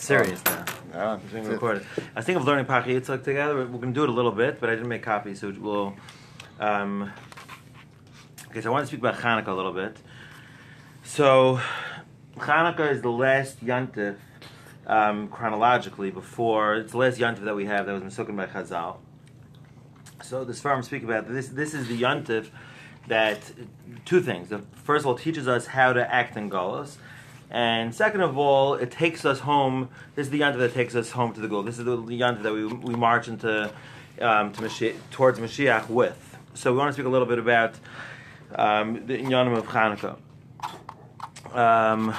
serious now. Yeah, It's being recorded. I was thinking of learning Yitzchak together. We're going to do it a little bit, but I didn't make copies, so we'll. Um, okay, so I want to speak about Hanukkah a little bit. So, Hanukkah is the last Yantif, um, chronologically, before it's the last Yantif that we have that was mistaken by Chazal. So, the Sfarim speak about this. This is the Yantif that two things. The first of all teaches us how to act in Golos. And second of all, it takes us home. This is the yontif that takes us home to the goal. This is the yontif that we, we march into um, to Mashiach, towards Mashiach with. So we want to speak a little bit about um, the Inyanim of Hanukkah. Um,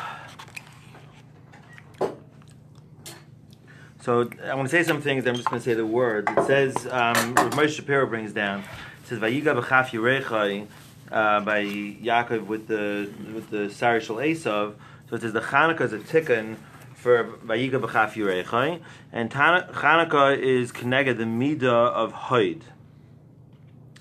so I want to say some things. I'm just going to say the words. It says, um, Moshe Shapiro brings down. It says, "Vayiga b'chaf Yerechai." Uh, by Yaakov with the with the Sarishal Esav. So it says the Chanukah is a tikkun for Vayiga b'chaf Yirechai, and Chanukah is connected the midah of Hoid. So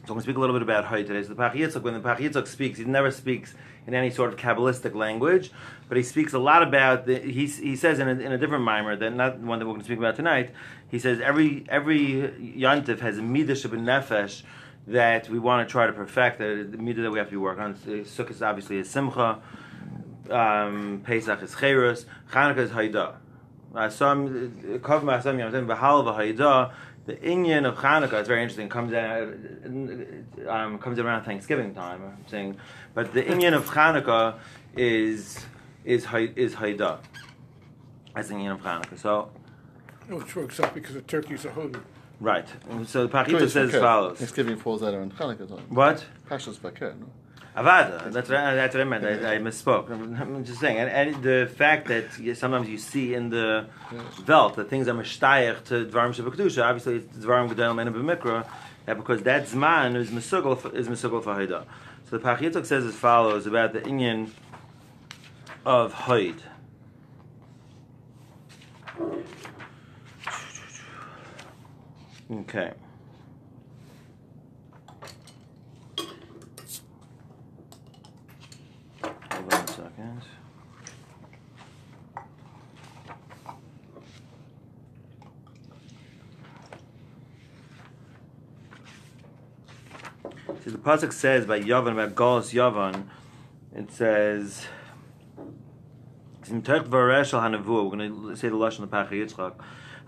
I'm going to speak a little bit about Hoid today. So the Pach when the Pach speaks, he never speaks in any sort of Kabbalistic language, but he speaks a lot about, the, he, he says in a, in a different mimer, that not the one that we're going to speak about tonight, he says every every Yantif has a midah nefesh that we want to try to perfect, the, the midah that we have to be working on. Sukkot is obviously a simcha, um, Pesach is Cherus, Chanukah is Haidah. Some Kav Ma'asam Yom Tovim B'Hal V'Haidah. The Inyan of Chanukah is very interesting. Comes out, um, comes around Thanksgiving time. I'm saying, but the Inyan of Chanukah is is Hai- is Haidah. That's the Inyan of Chanukah. So Which works out because the turkey's a holy. right. So the Pachad Yitzchak, says as follows. Thanksgiving falls out on Hanukkah time. What? Pashas Bakir, no? Avada. That's what I, that's what I meant. I, I misspoke. I'm, just saying. And, and the fact that sometimes you see in the Welt that things are mishtayach to Dvarim Shabbat obviously it's Dvarim Gedolim and B'Mikra, that because that Zman is Mesugel for- is Mesugel for Haida. So the Pachad Yitzchak says as follows about the Inyan of Haid. Okay. Hold on a second. See, the pasuk says by Yavan about Golos Yavan, it says. We're going to say the lashon of the Pachad Yitzchak.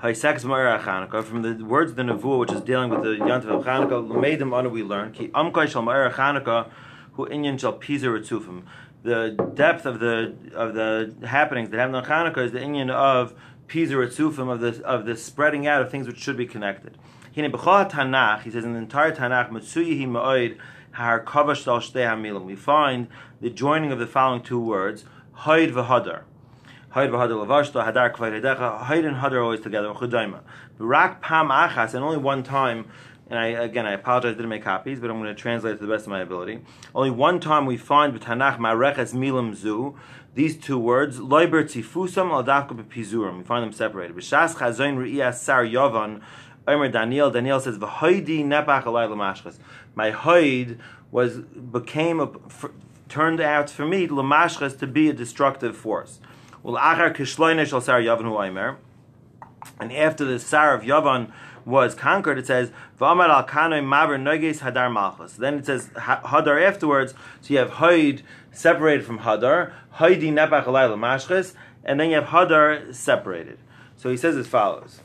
Chanukah from the words of the Nevuah, which is dealing with the Yantav of Chanukah. We learn ki Amkai shal Ma'ara Chanukah hu inyan shal Pizer Etzufim. The depth of the of the happenings that happen on Chanukah is the inyan of Pizer Etzufim of the of the spreading out of things which should be connected. He says in the entire Tanakh, Mitsuyihi Ma'oid Har. We find the joining of the following two words, Hoid v'Hadar. Hayd v'hadar lavashta, hadar kvay redecha, hayd and hadar always together, chudaima. Rak pam achas, and only one time, and I, again, I apologize, I didn't make copies, but I'm going to translate to the best of my ability. Only one time we find b'tanach ma'reches milim zu, these two words, loiber tzifusam al dafka b'pizurim, we find them separated. B'shas chazoin re'iyas sar yovan, Omer Daniel, Daniel says, "V'hoidi nepach alay lamashchas." My hoid was became a, turned out for me lamashchas to be a destructive force. Well, achar kishloine shal sar Yavan hu. And after the Sar of Yavan was conquered, it says, V'amar al maver hadar malchus. Then it says Hadar afterwards, so you have Hoid separated from Hadar, Hoidi nepach alay lamashchas, and then you have Hadar separated. So he says as follows.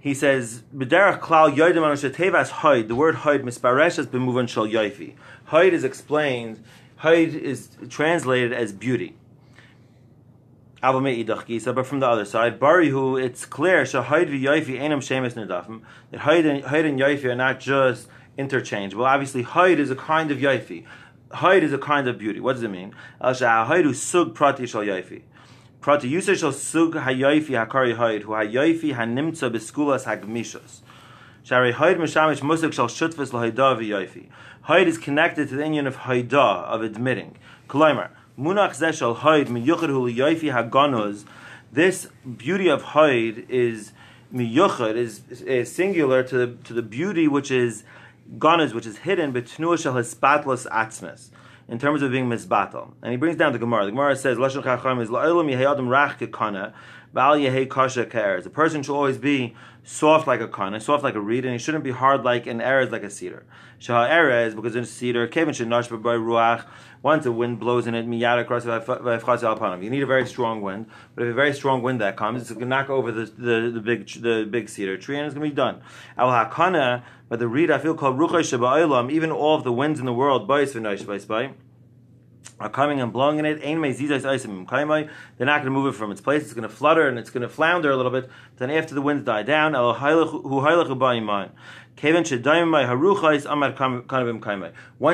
He says, "B'derech klal yodim anu shetevas hoid." The word hoid misparesh has been moved shal yoifi. Hoid is explained. Hoid is translated as beauty. But from the other side, barihu, it's clear shahoid v'yoifi enam shemes nedafim that hoid and yoifi are not just interchangeable. Obviously, hoid is a kind of yoifi. Hoid is a kind of beauty. What does it mean? Shahoid sug prati shal yoifi. Prati yusay shal sug hayoifi hakari hoid hu hayoifi hanimtza beskulas hagmishos. Shari hoid mishamish musik shal shutfas lahoidah v'yoifi. Hoid is connected to the union of hoidah of admitting. Koloimer. Munach zeshal hoid miyuchad hu liyoifi haganuz. This beauty of hoid is miyuchad is, is singular to the, to the beauty which is ganuz, which is hidden betnua shel hispatlos atzmes. in terms of being misbatal. And he brings down the Gemara. The Gemara says, Lashon Chacham is La'ilam Yehayadim Rach Kekana, A person should always be soft like a kana, soft like a reed, and he shouldn't be hard like an erez like a cedar. Shah erez, because in a cedar, Kevin should nash ruach, once the wind blows in it, miyad across You need a very strong wind, but if a very strong wind that comes, it's going to knock over the, the, the big the big cedar tree, and it's going to be done. Al hakana, but the reed I feel called ruchay sheba even all of the winds in the world, by by are coming and blowing in it. They're not going to move it from its place. It's going to flutter and it's going to flounder a little bit. Then after the winds die down, once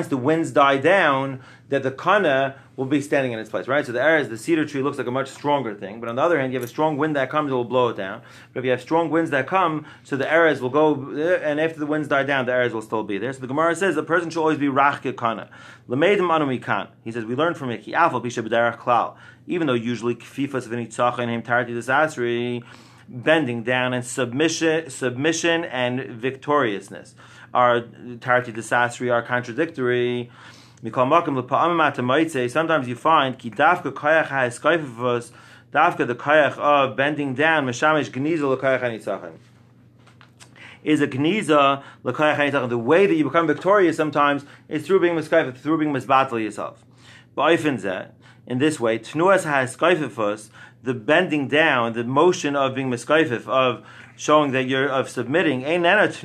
the winds die down, that the kana will be standing in its place, right? So the air the cedar tree looks like a much stronger thing, but on the other hand, you have a strong wind that comes, it will blow it down. But if you have strong winds that come, so the areas will go, eh, and after the winds die down, the areas will still be there. So the Gemara says the person should always be rachke kana. He says we learn from it. Even though usually kfifas v'nitzacha and him tarti disasri bending down and submission, submission and victoriousness are disasri are contradictory. Sometimes you find ki dafka koyach ha'eskaifivos dafka the koyach of bending down meshamish gniza l'koyach ha'nitzachim is a gniza l'koyach ha'nitzachim. The way that you become victorious sometimes is through being miskaif, through being misbattle yourself. In this way, tnuas ha'eskaifivos the bending down, the motion of being miskaifif, of showing that you're of submitting, it's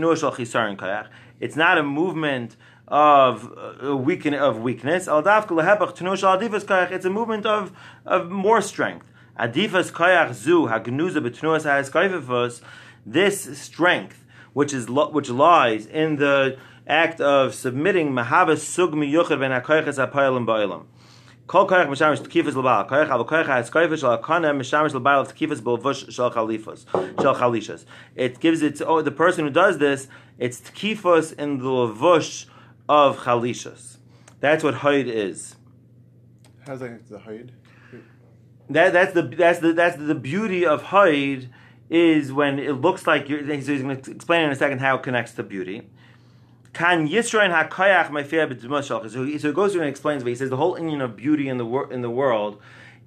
not a movement of uh, weaken of weakness. It's a movement of of more strength. Adifas kayach zu hagnuza betnuas This strength, which is which lies in the act of submitting mahavas sug miyuchad ben hakayches apayalim ba'ilam. Kol koyach mishamish tekifas. Koyach al koyach has koyach shal akana mishamish of tekifas b'levush shal chalifas shal chalishas. It gives it oh the person who does this it's tekifas in the levush of chalishas. That's what hide is. How's that the hide? That that's the that's the that's the beauty of hide is when it looks like you're. He's going to explain in a second how it connects to beauty. HaKayach so, so he goes through and explains, but he says the whole union of beauty in the wor- in the world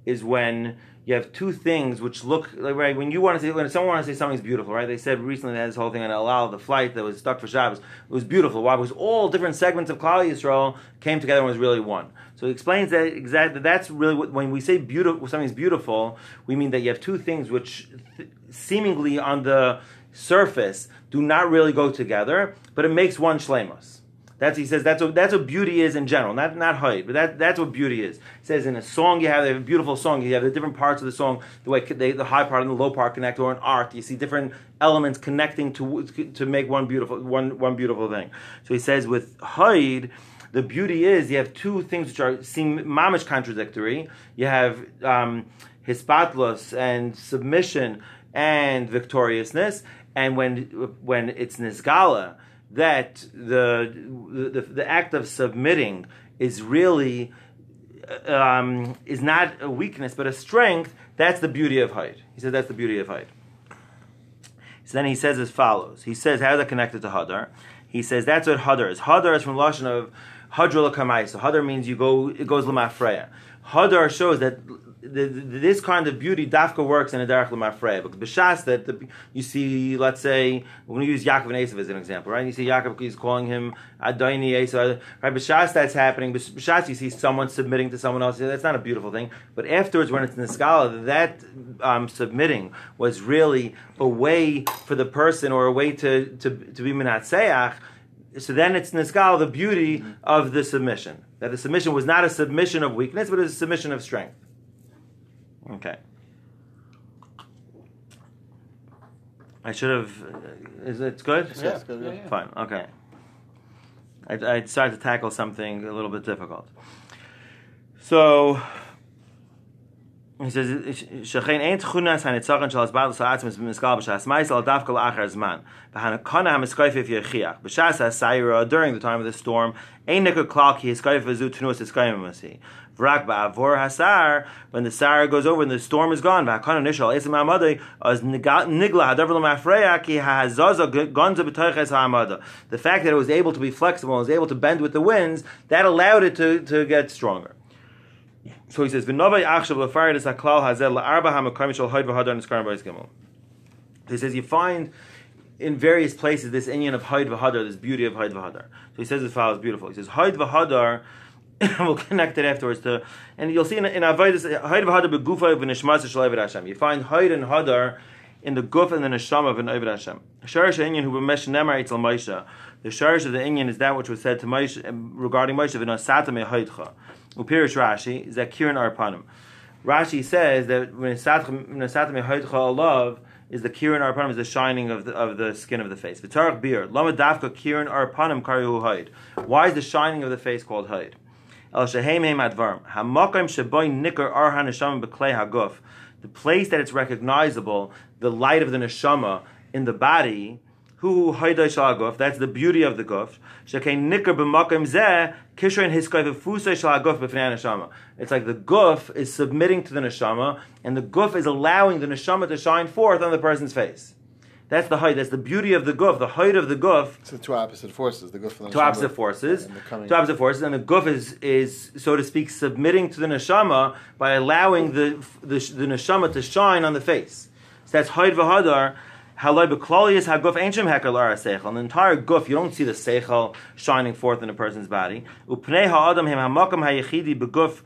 is when you have two things which look like right when you want to say when someone wants to say something's beautiful, right? They said recently they had this whole thing on El Al, the flight that was stuck for Shabbos. It was beautiful. Why? Because all different segments of Klal Yisrael came together and was really one. So he explains that exactly that's really what, when we say beautiful, something's beautiful, we mean that you have two things which th- seemingly on the surface do not really go together, but it makes one shlemos. That's he says that's what that's what beauty is in general, not not height, but that that's what beauty is. He says in a song you have a beautiful song, you have the different parts of the song, the way they, the high part and the low part connect, or in art you see different elements connecting to to make one beautiful one one beautiful thing. So he says with Haid, the beauty is you have two things which are seem mamish contradictory. You have um, hispatlos and submission and victoriousness, and when when it's nisgala that the, the the act of submitting is really um, is not a weakness but a strength. That's the beauty of height. He said that's the beauty of height. So then he says as follows. He says how is that connected to hadar? He says that's what hadar is. Hadar is from lashon of lakamai. So hadar means you go. It goes lamafreya. Hadar shows that the, this kind of beauty dafka works in a derech lemafrei because b'shas that the, you see, let's say we're going to use Yaakov and Esav as an example, right? You see Yaakov he's calling him Adoni Esav, right? B'shas that's happening. B'shas you see someone submitting to someone else. That's not a beautiful thing. But afterwards, when it's in the scholar, that um, submitting was really a way for the person or a way to to, to be minatseach. So then it's niskal the beauty of the submission. That the submission was not a submission of weakness, but a submission of strength. Okay. I should have. Uh, is it good? Yeah, it's good, yeah. yeah. Fine. Okay. I, I decided to tackle something a little bit difficult. So he says, "Shechein ain't chunas hanitzachon shel asbal sa'atzim miskal b'shas ma'isel dafka la'achar zman v'hanakana ha'sayira during the time of the storm ein nikah klal ki hiskayf v'zu tenus hiskayim masi Vrak ba'avor hasar, when the sar goes over and the storm is gone. The fact that it was able to be flexible, and was able to bend with the winds, that allowed it to, to get stronger. So he says, "V'novay achshav lefarid haklal hazel la'arba ha'makom shel hoyd v'hadar niskarim b'is gimel." He says you find in various places this inyan of hoyd v'hadar, this beauty of hoyd v'hadar. So he says as follows, beautiful. He says hoyd v'hadar. we'll connect it afterwards to, and you'll see in, in Avodas hoyd v'hadar begufa v'nishmas shel Hashem. You find hoyd and hadar in the guf and the neshama of an Ovid Hashem. Sharish inyan who b'mesh nemar Moshe. The sharish of the inyan is that which was said to Moshe regarding Moshe v'nasata mehoydcha. Upirish Rashi is that kirin arpanim. Rashi says that when nasata mehoydcha alav is the kirin arpanim is the shining of the, of the skin of the face. V'tarach bir lama dafka kirin arpanim karihu hayd. Why is the shining of the face called hayd? El shehem hem advarm hamakim sheboy nikar arhan neshama beklei haguf. The place that it's recognizable, the light of the neshama in the body who haydai shalaguf. That's the beauty of the guf. Shekein nikar b'makim zeh kishayin hiskay v'fusay shalaguf b'fnei neshama. It's like the guf is submitting to the neshama, and the guf is allowing the neshama to shine forth on the person's face. That's the height. That's the beauty of the guf. The height of the guf. So two opposite forces. The guf and the Two opposite forces. Two opposite forces, and the guf is is so to speak submitting to the neshama by allowing the the, the neshama to shine on the face. So that's height v'hadar. Haloi beklolius haguf ancient lara seichel. The entire guf, you don't see the seichel shining forth in a person's body. Upnei ha'adam him hamakam hayechidi beguf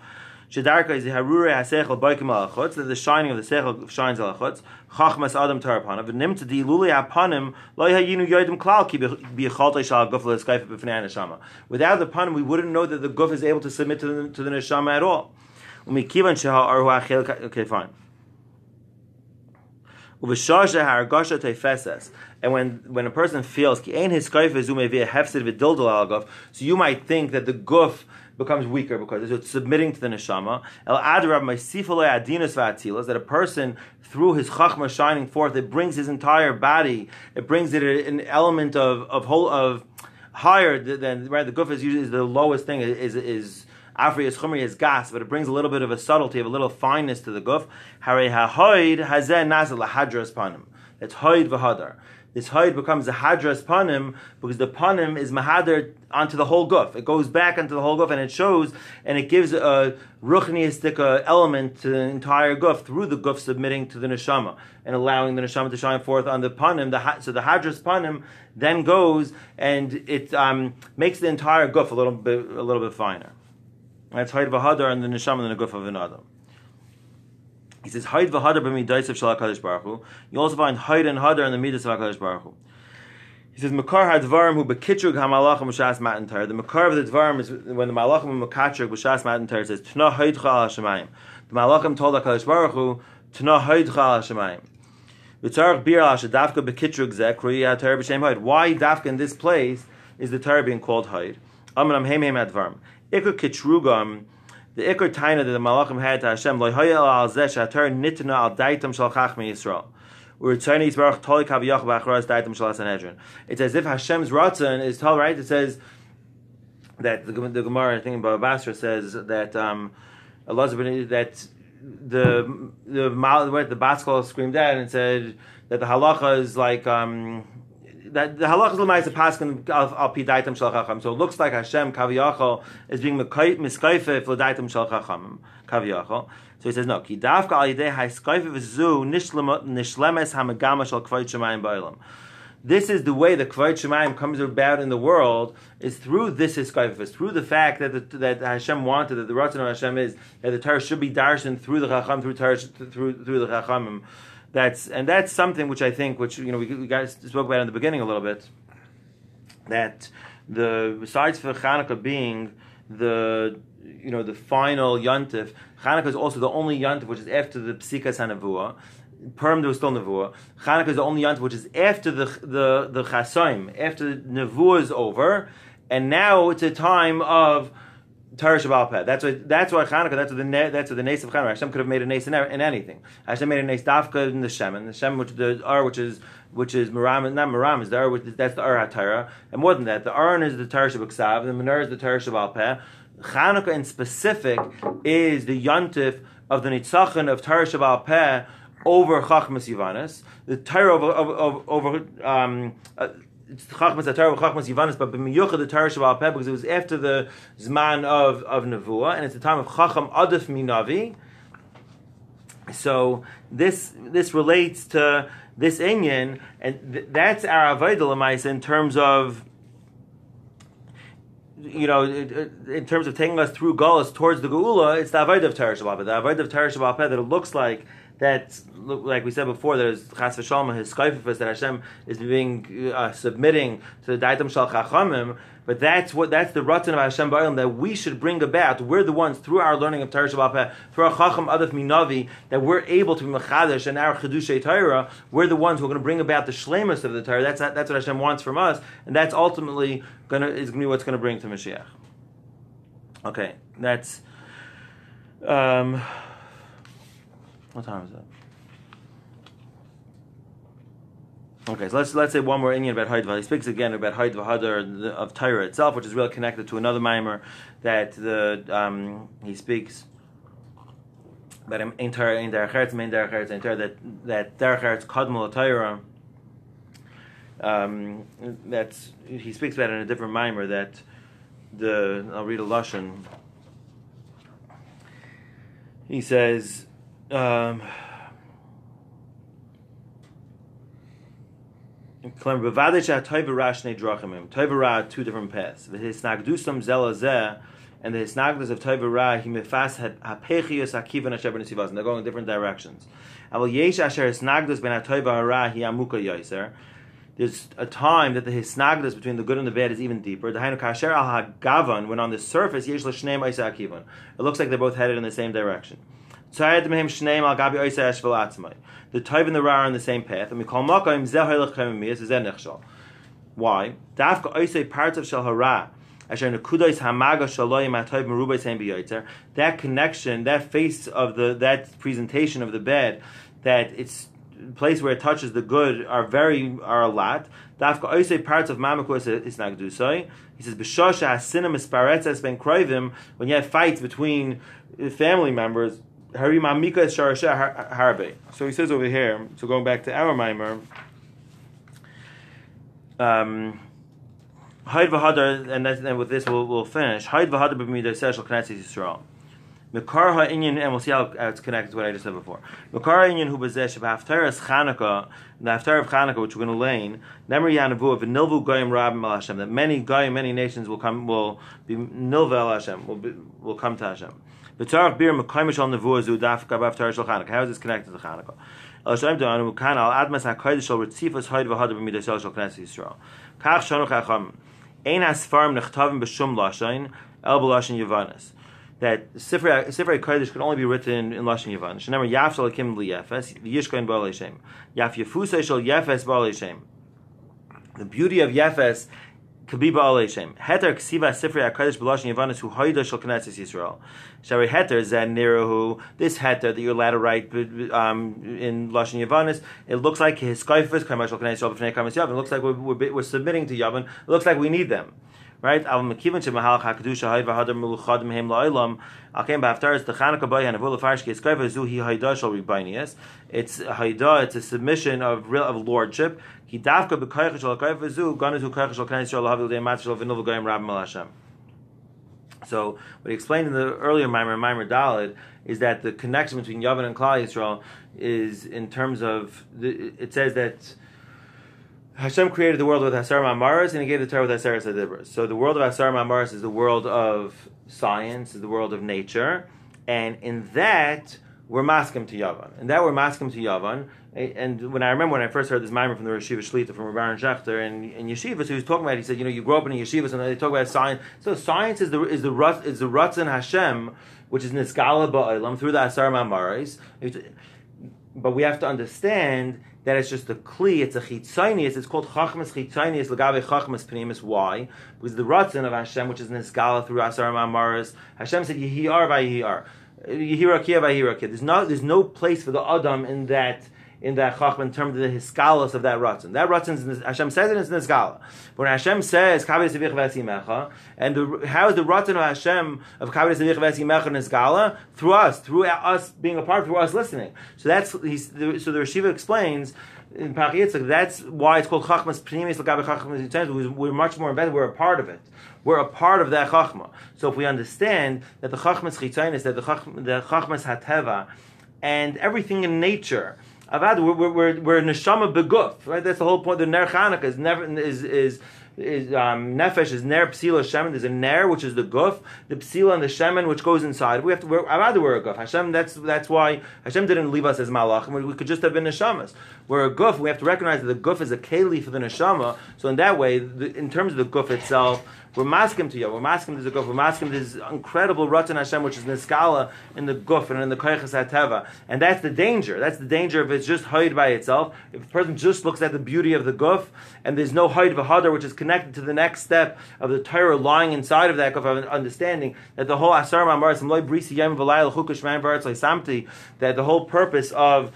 shedarka is the harure haseichel boikim alachutz. That the shining of the seichel shines alachutz. Chachmas adam tarapanav. V'nim to di luli apanim lo hayinu yoidim klal ki b'yichaltei shal guf le'eskayfa b'fnei neshama. Without the panim, we wouldn't know that the guf is able to submit to the, to the neshama at all. Okay, fine. And when, when a person feels, so you might think that the goof becomes weaker because it's submitting to the neshama. El that a person through his chachma shining forth, it brings his entire body. It brings it an element of of whole of higher than right. The guf is usually the lowest thing is is Afri is chumri is gas, but it brings a little bit of a subtlety, of a little fineness to the guf. Hare hahoid hazen nazal lahadras panim. It's hoid v'hadar. This hoid becomes a hadras panim because the panim is mahadar onto the whole guf. It goes back onto the whole guf and it shows and it gives a ruchniistic uh, element to the entire guf through the guf submitting to the neshama and allowing the neshama to shine forth on the panim. The, so the hadras panim then goes and it um, makes the entire guf a little bit a little bit finer. That's Haid Vahadar and the Neshama and the Guf of an Adam. He says Haid Vahadar b'midais of Shalak Kadosh Baruch Hu. You also find Haid and Hadar in the Midas of Hakadosh Baruch Hu. He says Makar Hadvarim hu bekitrug hamalachim b'shas matan tar. The Makar of the Dvarim is when the Malachim hu mekatrug b'shas matan tar says Tna Haidcha al Shemayim. The Malachim told Hakadosh Baruch Hu Tna Haidcha al Shemayim. V'tzarach bir al shadavka bekitrug zeh krui ha-tar b'shem Haid. Why dafka in this place is the Torah being called Haid? Amanam heim heim advarim. Iker Kitrugam, the Iker Taina that the Malachim had to Hashem, Loihoya al Zesh, Atar Nitna al Daitam Shal Chachmi Yisrael. It's as if Hashem's Ratzon is told, right? It says that the, the Gemara, I think in Baba Basra says that um, Allah that the the the, the Baskal screamed out and said that the halacha is like um, that the halachas l'mais paskin al pidaitim shel chacham. So it looks like Hashem kaviyachol is being miskayfe for daitim shel chacham kaviyachol. So he says no. Ki davka al yidei haiskayfe v'zu nishlemes hamagama shel kvayt shemayim ba'ilam. This is the way the Kvayt Shemayim comes about in the world is through this Hiskayfus, through the fact that the, that Hashem wanted that the Ratzon of Hashem is that the Torah should be darshan through the Chacham through Torah through through the Chachamim that's and that's something which I think, which you know, we, we guys spoke about in the beginning a little bit. That the besides for Hanukkah being the you know the final yontif, Hanukkah is also the only yontif which is after the psikas hanavua. Perm there was still nevuah. Hanukkah is the only yontif which is after the the the chasoim, after the nevuah is over, and now it's a time of Torah Shabbat. That's why that's why Chanukah. That's what the that's what the nace of Chanukah. Hashem could have made a nace in, in anything. Hashem made a nace dafka in the Shem, and the Shem which the R which is which is Maram, not Maram is the R which is, that's the Ur HaTorah, and more than that, the Aron is the Torah Shabbat the Menorah is the Torah Shabbat. Chanukah in specific is the yontif of the nitzachon of Torah Peh over Chachmas Yivanis. The Torah over, over, over um, uh, it's Chachmas Torah Chachmas Yivanis, but b'miyucha the Torah Shabbat Peh because it was after the Zman of, of Nevuah, and it's the time of Chacham Adif Minavi. So this this relates to this inyan, and th- that's our avodah in terms of you know, in terms of taking us through Gullus towards the Geula, it's the Avodah of Teresh The Avodah of Teresh that it looks like that, like we said before, there's Chas v'Shalom, his that Hashem is being, uh, submitting to the Daitam Shal Chachamim, but that's what that's the Ratzon of Hashem Ba'alim that we should bring about. We're the ones, through our learning of Torah Shabbat, through our Chacham Adaf Minavi, that we're able to be Machadash and our Chedushay Torah, we're the ones who are going to bring about the Shlemus of the Torah. That's, that's what Hashem wants from us, and that's ultimately going to, is going to be what's going to bring to Mashiach. Okay, that's. Um, what time is it? Okay, so let's let's say one more Indian about Haidva. He speaks again about Haidva Hadar of Torah itself, which is really connected to another mimer that the um, he speaks about in Torah in Derech main Derech in Torah that that Derech Eretz Kadmul Torah. Um, that's he speaks about in a different mimer that the I'll read a lashon. He says. Um, two different paths. The and the hisnagdus of Toiva ra he mefas hapechius akivan asher b'nesivas. And they're going in different directions. Aval yesh asher hisnagdus ben amuka yoiser. There's a time that the hisnagdus between the good and the bad is even deeper. The hainu kasher al hagavan when on the surface yesh l'shneim akivan. It looks like they're both headed in the same direction. The Tov and the Ra are on the same path, and we call Makom Zeh This is Nechshal. Why? Dafka Oisei parts of Shal Hara. That connection, that face of the that presentation of the bed, that it's place where it touches the good are very are a lot. Dafka oisei parts of mamakos is nagdusoi. He says b'shosha hasinim isparetzes ben kroivim when you have fights between family members. So he says over here, so going back to our mimer, um, Haid v'hadar, and, and with this we'll, we'll finish. Haid v'hadar b'midah shel knesset Yisrael. Mekar ha'inyan, and we'll see how it's connected to what I just said before. Mekar ha'inyan hu b'zeh sheb'haftaras Chanukah, the haftar of Chanukah, which we're going to lane, nemer yanavu of nilvu goyim rabim al Hashem, that many goyim, many nations will come, will be nilva al Hashem, will, be, will come to Hashem. V'tzarach bir mekaymish al nevuah zu daf gabav tar shel Chanukah. How is this connected to Chanukah? El shem to anu kan al admas hakodesh shel ritzifas hoyd v'had b'midas shel knesset Yisrael. Kach shonu chacham. Ein asfarim nechtavim b'shum lashain el b'lashin yavanis. That Sifrei Sifrei Kodesh could only be written in Lashon. Shenemar Yaf Shal Kim Li Yefes Yishkoin Shem. Yaf Shal Yefes Shem. The beauty of Yefes Kabiba Alei Shem. Heter Ksiva Sifrei HaKadosh B'Lashon Yavanis Hu Hoida Shal Knesset Yisrael. Shari Heter Zen Nirahu. This Heter that you're allowed to write um, in Lashon Yavanis, it looks like his Skaifus Kamar Shal Knesset Yisrael B'Fnei Kamas Yavin. It looks like we're, we're, we're submitting to Yavin. It looks like we need them right? Hakadusha meluchad mehem avul zuhi shal. It's. It's a submission of real of lordship. Dafka b'kayach shal zu kayach shal kayach shal havil de'emat shal Hashem. So what he explained in the earlier Mimer, Mimer Dalid, is that the connection between Yavin and Klal Yisrael is in terms of the, it says that Hashem created the world with Hasar Mamaras and He gave the Torah with Hasar Sadibras. So the world of Hasar Mamaras is the world of science, is the world of nature, and in that we're maskim to Yavan. And that we're maskim to Yavan. And when I remember when I first heard this mimer from the Yeshiva Shlita from Baron Schechter and in Yeshivas, he was talking about. He said, you know, you grow up in a Yeshivas and they talk about science. So science is the is the is the Ratzon Hashem, which is Niskala Ba'olam through the Asar Mamaris. But we have to understand that it's just a kli, it's a chitzonius, it's called chachmas chitzonius, lagabe chachmas pnimis. Why? Because the ratzin of Hashem, which is in his Niskala through Asar Mamaris, Hashem said, Yehiyar vayehiyar. Yehirakia vayehirakia. There's no, there's no place for the Adam in that in that chachma in terms of the hiskalos of that ratzon. That ratzon is Hashem says it is niskala. When Hashem says and the, how is the ratzon of Hashem of kavod sevich v'esimecha niskala through us, through us being a part, through us listening. So that's he's, so the Rishiva explains in Pachad Yitzchak, that's why it's called Chachmas Pnimis Lagabe Chachmas. We're much more embedded. We're a part of it. We're a part of that Chachma. So if we understand that the Chachmas Chitzanis, that the the Chachmas Hateva, and everything in nature, Avad, we're, we're, we're neshama beguf, right? That's the whole point. The Ner Chanukah is never is is is um, nefesh is ner psila shemen. There's a ner which is the guf, the psila and the shemen which goes inside. We have to. We're, I'd rather we're a guf. Hashem. That's that's why Hashem didn't leave us as malach. We, we could just have been neshamas. We're a guf. We have to recognize that the guf is a keli for the neshama. So in that way, the, in terms of the guf itself. We're masking to you. We're masking there's a guf. We're masking this incredible Ratan Hashem, which is niskala in the guf and in the hateva. And that's the danger. That's the danger if it's just hide by itself. If a person just looks at the beauty of the guf and there's no hide v'hadar, which is connected to the next step of the Torah lying inside of that guf of understanding that the whole asar samti that the whole purpose of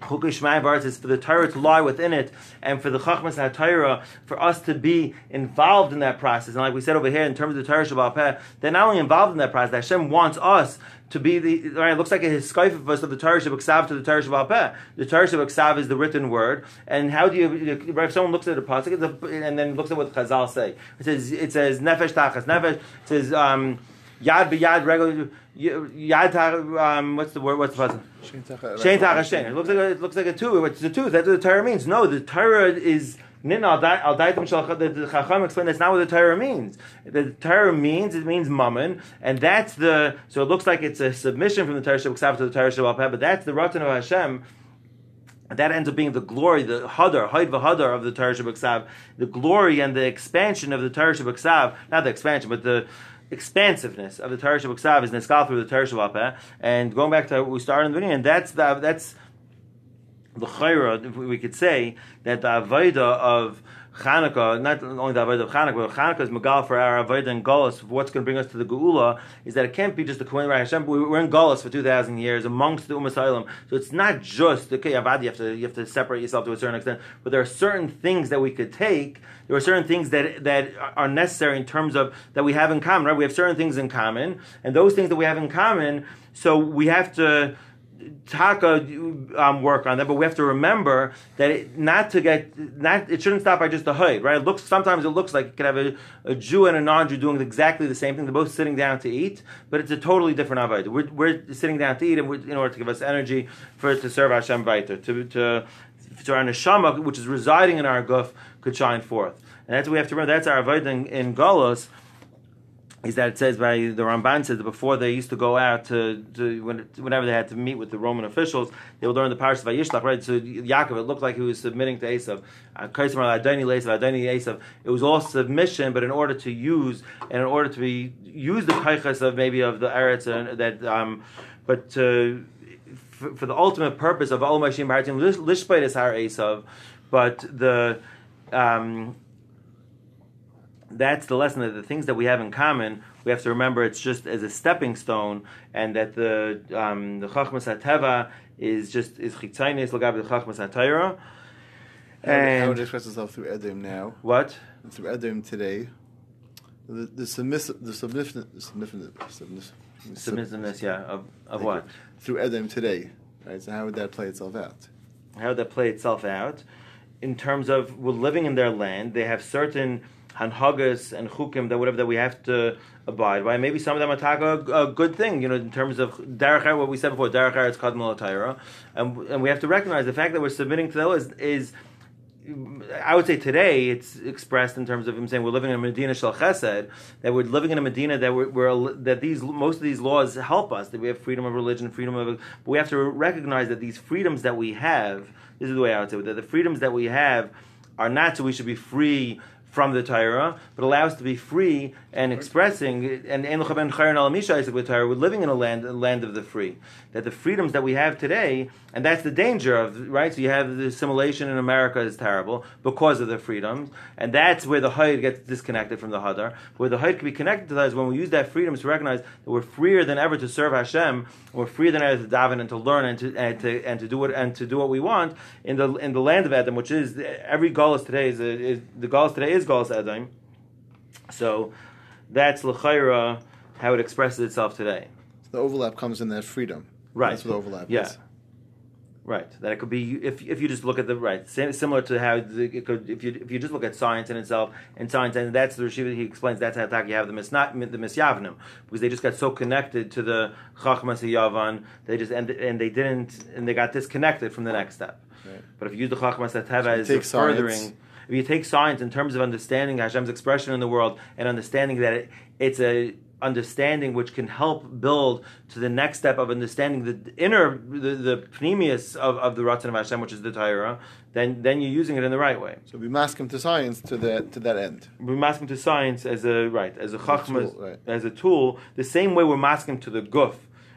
is for the Torah to lie within it, and for the Chachmas HaTorah, for us to be involved in that process. And like we said over here, in terms of the Torah Shabbat Peh, they're not only involved in that process, Hashem wants us to be the, right, it looks like a us of the Torah Shabbat to the Torah Shabbat Peh. The Torah Shabbat is the written word, and how do you, if someone looks at a pasuk, and then looks at what Chazal say, it says, it says, Nefesh Tachas, Nefesh, it says, um, Yad b'yad regular yad um, what's the word? What's the puzzle? Shein tachas It looks like a, it looks like a two. It's a two. That's what the Torah means. No, the Torah is. Nina al daitim the Chacham explain that's not what the Torah means. The Torah means it means mammon, and that's the so it looks like it's a submission from the Torah Shabbat to the Torah Shabbat, but that's the Ratan of Hashem that ends up being the glory, the hadar, haid v'hadar of the Torah Shabbat, the glory and the expansion of the Torah Shabbat, not the expansion, but the expansiveness of the Torah Shabbat is Neskal through the Torah Shabbat eh? and going back to what we started in the beginning, that's the, that's the chayra, we could say that the avodah of Chanukah, not only the avodah of Chanukah, but Chanukah is megal for our avodah and Golos. What's going to bring us to the Geula is that it can't be just the Kohen Hashem. We're in Golos for two thousand years amongst the Salem, so it's not just okay. Avad, you have to you have to separate yourself to a certain extent, but there are certain things that we could take. There are certain things that that are necessary in terms of that we have in common. Right, we have certain things in common, and those things that we have in common. So we have to taka um, work on that, but we have to remember that it, not to get not it shouldn't stop by just the hood, right? It looks sometimes it looks like you can have a, a Jew and a non-Jew doing exactly the same thing. They're both sitting down to eat, but it's a totally different avodah. We're, we're sitting down to eat, and in order to give us energy for to serve Hashem weiter, to to to our neshama, which is residing in our guf, could shine forth, and that's what we have to remember. That's our avodah in, in Golos is that it says by the Ramban says that before they used to go out to, to when, whenever they had to meet with the Roman officials, they would learn the parish of Vayishlach, right? So Yaakov, it looked like he was submitting to Esav. Uh, it was all submission, but in order to use and in order to be use the kaichas of maybe of the Eretz and that, um, but to, for, for, the ultimate purpose of Olam Hashim Baratim Lishbait is Har Esav, but the um, that's the lesson that the things that we have in common, we have to remember it's just as a stepping stone, and that the um, the chachmas hateva is just is chitzainis lagav the chachmas hatayra. And how would it express itself through Edom now? What through Edom today? The, the submissive, the submissive, submissive, submissiveness, yeah, of, of what? Through Edom today, right? So how would that play itself out? How would that play itself out? In terms of we're living in their land, they have certain hanhagas and chukim that whatever that we have to abide by. Maybe some of them attack a, uh, a good thing, you know, in terms of derech er, what we said before, derech er, is kadmol Torah, and and we have to recognize the fact that we're submitting to those is, is I would say today it's expressed in terms of him saying we're living in a Medina Shal Chesed, that we're living in a Medina that we're, we're, that these most of these laws help us, that we have freedom of religion, freedom of, but we have to recognize that these freedoms that we have, this is the way I would say it, that the freedoms that we have are not so we should be free from the Torah, but allow us to be free and expressing and with Torah. We're living in a land, a land of the free. That the freedoms that we have today, and that's the danger of right. So you have the assimilation in America is terrible because of the freedoms, and that's where the Hayd gets disconnected from the Hadar. Where the Hayd can be connected to that is when we use that freedom to recognize that we're freer than ever to serve Hashem, we're freer than ever to daven and to learn and to and to and to do what and to do what we want in the in the land of Edom, which is every Gaulis today is, a, is the Gaulis today is Gaulis Edom. Eh? So that's l'chayra how it expresses itself today. The overlap comes in that freedom. Right. That's what overlap Yeah. is. Right. That it could be if, if you just look at the right same, similar to how the, it could if you if you just look at science in itself and science and that's the Rashiva he explains that's how you have the misnat the misyavnim because they just got so connected to the chachmas yavan they just and and they didn't and they got disconnected from the next step. Right. But if you use the chachmas teva as take a furthering. science- If you take science in terms of understanding Hashem's expression in the world and understanding that it, it's a understanding which can help build to the next step of understanding the inner, the, the pneumius of, of the Ratzon of Hashem, which is the Torah, then, then you're using it in the right way. So we mask him to science to that to that end. We mask him to science as a right, as a chachma, tool, right. as a tool, the same way we're masking to the guf,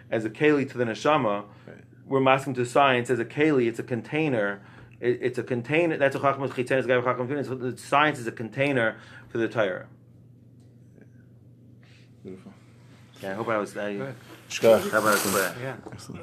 as a keli to the neshama. Right. We're masking to science as a keli. It's a container. It, it's a container. That's a chachma chitzenes gav chachma tefillin. Science is a container for the Torah. Beautiful. Yeah, I hope I was. I, Good. Shkach. how about I was clear? Okay, so